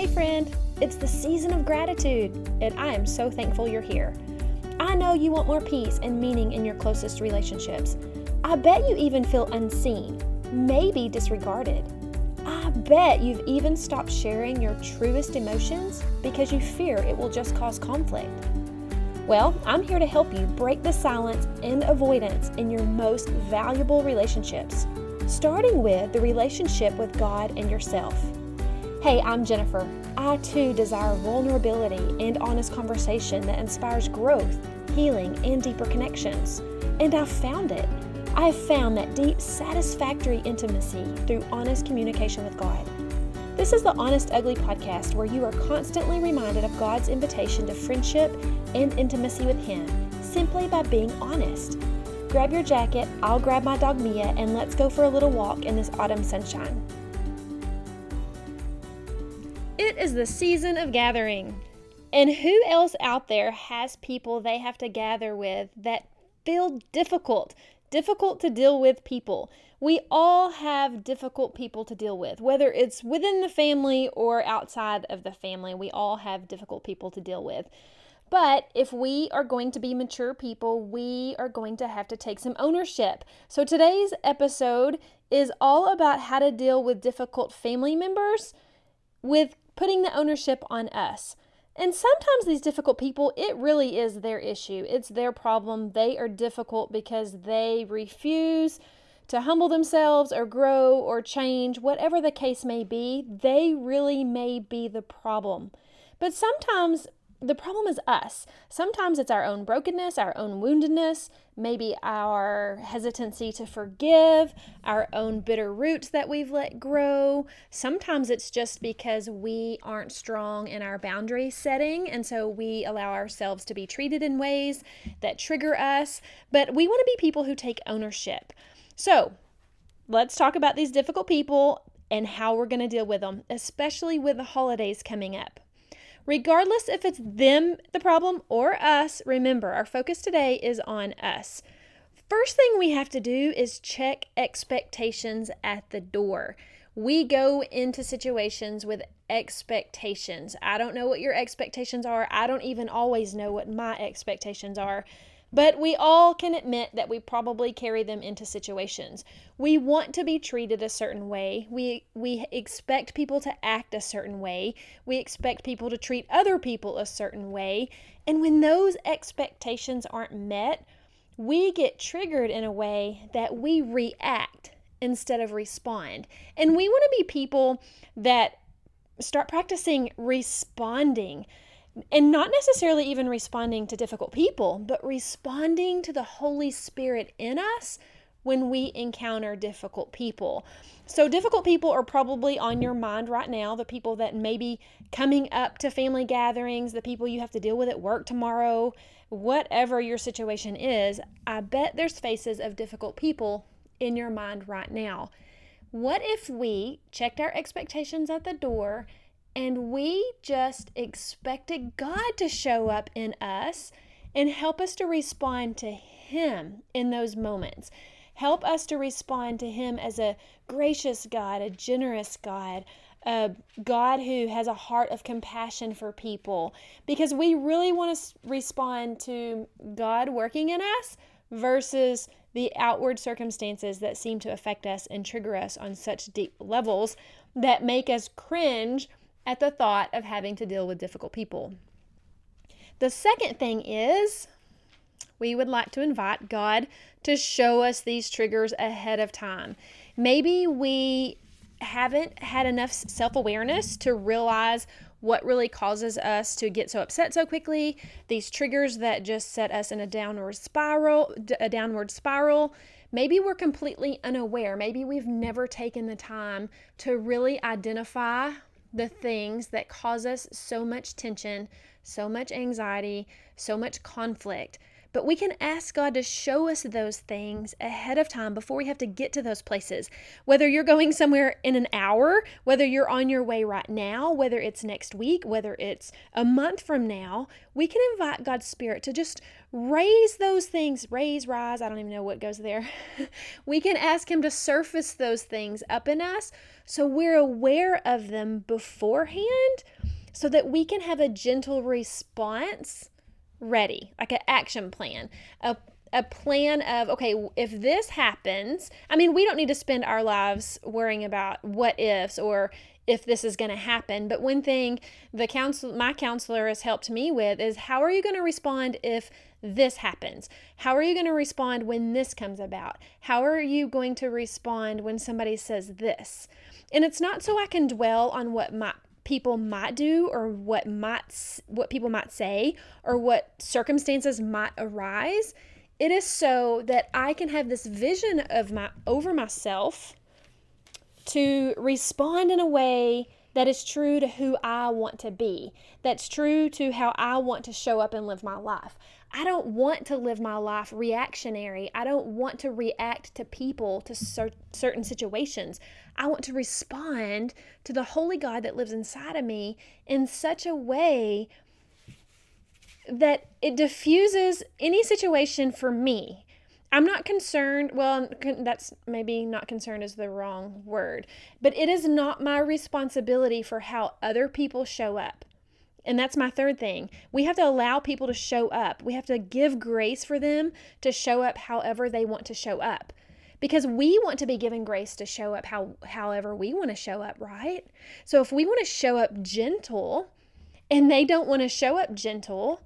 Hey, friend, it's the season of gratitude, and I am so thankful you're here. I know you want more peace and meaning in your closest relationships. I bet you even feel unseen, maybe disregarded. I bet you've even stopped sharing your truest emotions because you fear it will just cause conflict. Well, I'm here to help you break the silence and avoidance in your most valuable relationships, starting with the relationship with God and yourself. Hey, I'm Jennifer. I too desire vulnerability and honest conversation that inspires growth, healing, and deeper connections. And I've found it. I've found that deep, satisfactory intimacy through honest communication with God. This is the Honest Ugly podcast where you are constantly reminded of God's invitation to friendship and intimacy with Him simply by being honest. Grab your jacket, I'll grab my dog Mia, and let's go for a little walk in this autumn sunshine. It is the season of gathering. And who else out there has people they have to gather with that feel difficult, difficult to deal with people? We all have difficult people to deal with, whether it's within the family or outside of the family. We all have difficult people to deal with. But if we are going to be mature people, we are going to have to take some ownership. So today's episode is all about how to deal with difficult family members with putting the ownership on us. And sometimes these difficult people, it really is their issue. It's their problem. They are difficult because they refuse to humble themselves or grow or change, whatever the case may be. They really may be the problem. But sometimes the problem is us. Sometimes it's our own brokenness, our own woundedness, maybe our hesitancy to forgive, our own bitter roots that we've let grow. Sometimes it's just because we aren't strong in our boundary setting, and so we allow ourselves to be treated in ways that trigger us. But we want to be people who take ownership. So let's talk about these difficult people and how we're going to deal with them, especially with the holidays coming up. Regardless if it's them the problem or us, remember our focus today is on us. First thing we have to do is check expectations at the door. We go into situations with expectations. I don't know what your expectations are. I don't even always know what my expectations are. But we all can admit that we probably carry them into situations. We want to be treated a certain way. We we expect people to act a certain way. We expect people to treat other people a certain way. And when those expectations aren't met, we get triggered in a way that we react instead of respond. And we want to be people that start practicing responding and not necessarily even responding to difficult people, but responding to the Holy Spirit in us when we encounter difficult people. So, difficult people are probably on your mind right now the people that may be coming up to family gatherings, the people you have to deal with at work tomorrow, whatever your situation is. I bet there's faces of difficult people in your mind right now. What if we checked our expectations at the door and we just expected God to show up in us and help us to respond to Him in those moments. Help us to respond to Him as a gracious God, a generous God, a God who has a heart of compassion for people. Because we really want to respond to God working in us versus the outward circumstances that seem to affect us and trigger us on such deep levels that make us cringe at the thought of having to deal with difficult people. The second thing is we would like to invite God to show us these triggers ahead of time. Maybe we haven't had enough self awareness to realize what really causes us to get so upset so quickly, these triggers that just set us in a downward spiral, a downward spiral. Maybe we're completely unaware. Maybe we've never taken the time to really identify the things that cause us so much tension, so much anxiety, so much conflict. But we can ask God to show us those things ahead of time before we have to get to those places. Whether you're going somewhere in an hour, whether you're on your way right now, whether it's next week, whether it's a month from now, we can invite God's Spirit to just raise those things, raise, rise, I don't even know what goes there. we can ask Him to surface those things up in us so we're aware of them beforehand so that we can have a gentle response ready, like an action plan, a a plan of okay if this happens i mean we don't need to spend our lives worrying about what ifs or if this is going to happen but one thing the counsel my counselor has helped me with is how are you going to respond if this happens? How are you going to respond when this comes about? How are you going to respond when somebody says this? And it's not so i can dwell on what my people might do or what might what people might say or what circumstances might arise it is so that i can have this vision of my over myself to respond in a way that is true to who I want to be, that's true to how I want to show up and live my life. I don't want to live my life reactionary. I don't want to react to people, to cer- certain situations. I want to respond to the Holy God that lives inside of me in such a way that it diffuses any situation for me. I'm not concerned. Well, that's maybe not concerned is the wrong word, but it is not my responsibility for how other people show up. And that's my third thing. We have to allow people to show up. We have to give grace for them to show up however they want to show up. Because we want to be given grace to show up how however we want to show up, right? So if we want to show up gentle and they don't want to show up gentle,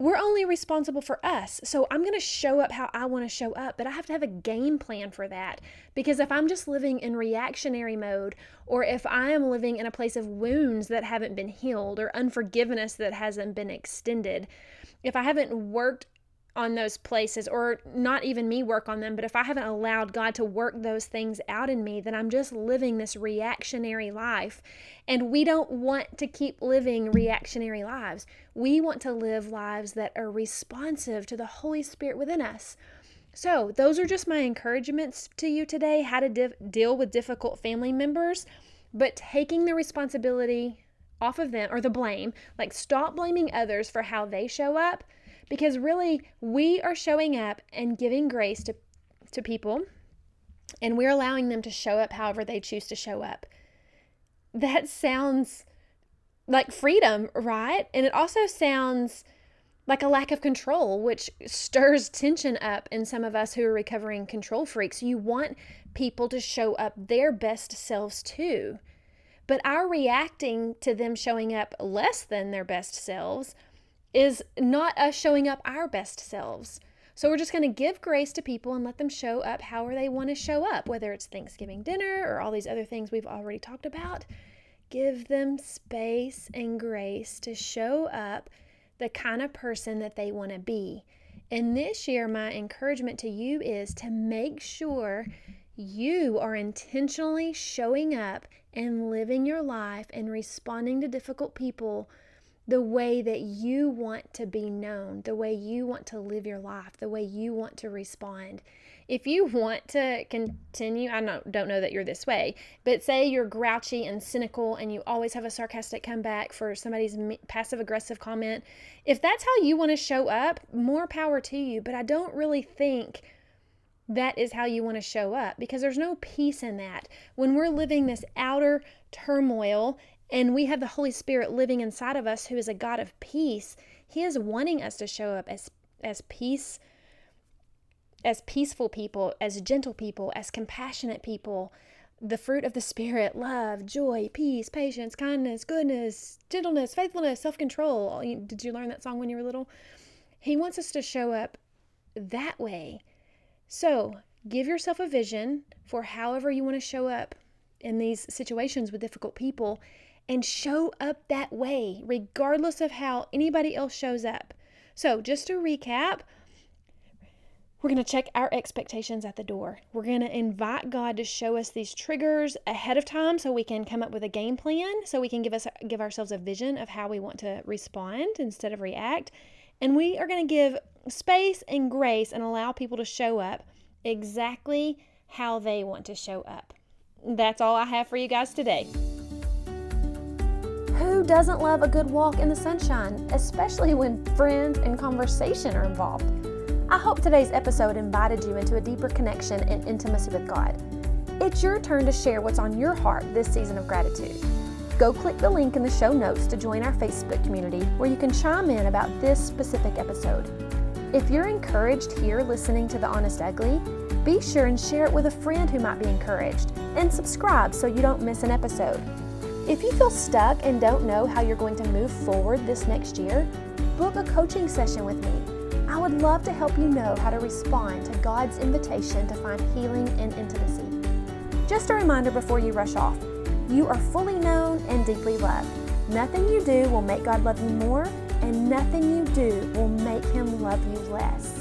we're only responsible for us. So I'm going to show up how I want to show up, but I have to have a game plan for that. Because if I'm just living in reactionary mode, or if I am living in a place of wounds that haven't been healed, or unforgiveness that hasn't been extended, if I haven't worked on those places, or not even me work on them, but if I haven't allowed God to work those things out in me, then I'm just living this reactionary life. And we don't want to keep living reactionary lives. We want to live lives that are responsive to the Holy Spirit within us. So, those are just my encouragements to you today how to div- deal with difficult family members, but taking the responsibility off of them or the blame. Like, stop blaming others for how they show up because really we are showing up and giving grace to, to people and we're allowing them to show up however they choose to show up. That sounds like freedom, right? And it also sounds like a lack of control, which stirs tension up in some of us who are recovering control freaks. You want people to show up their best selves too. But our reacting to them showing up less than their best selves is not us showing up our best selves. So we're just going to give grace to people and let them show up however they want to show up, whether it's Thanksgiving dinner or all these other things we've already talked about. Give them space and grace to show up the kind of person that they want to be. And this year, my encouragement to you is to make sure you are intentionally showing up and living your life and responding to difficult people the way that you want to be known, the way you want to live your life, the way you want to respond. If you want to continue, I don't, don't know that you're this way, but say you're grouchy and cynical and you always have a sarcastic comeback for somebody's passive aggressive comment, if that's how you want to show up, more power to you. But I don't really think that is how you want to show up because there's no peace in that. When we're living this outer turmoil and we have the Holy Spirit living inside of us who is a God of peace, he is wanting us to show up as as peace as peaceful people, as gentle people, as compassionate people, the fruit of the Spirit love, joy, peace, patience, kindness, goodness, gentleness, faithfulness, self control. Oh, did you learn that song when you were little? He wants us to show up that way. So give yourself a vision for however you want to show up in these situations with difficult people and show up that way, regardless of how anybody else shows up. So, just to recap, we're going to check our expectations at the door. We're going to invite God to show us these triggers ahead of time so we can come up with a game plan, so we can give us give ourselves a vision of how we want to respond instead of react. And we are going to give space and grace and allow people to show up exactly how they want to show up. That's all I have for you guys today. Doesn't love a good walk in the sunshine, especially when friends and conversation are involved? I hope today's episode invited you into a deeper connection and intimacy with God. It's your turn to share what's on your heart this season of gratitude. Go click the link in the show notes to join our Facebook community where you can chime in about this specific episode. If you're encouraged here listening to The Honest Ugly, be sure and share it with a friend who might be encouraged and subscribe so you don't miss an episode. If you feel stuck and don't know how you're going to move forward this next year, book a coaching session with me. I would love to help you know how to respond to God's invitation to find healing and intimacy. Just a reminder before you rush off you are fully known and deeply loved. Nothing you do will make God love you more, and nothing you do will make Him love you less.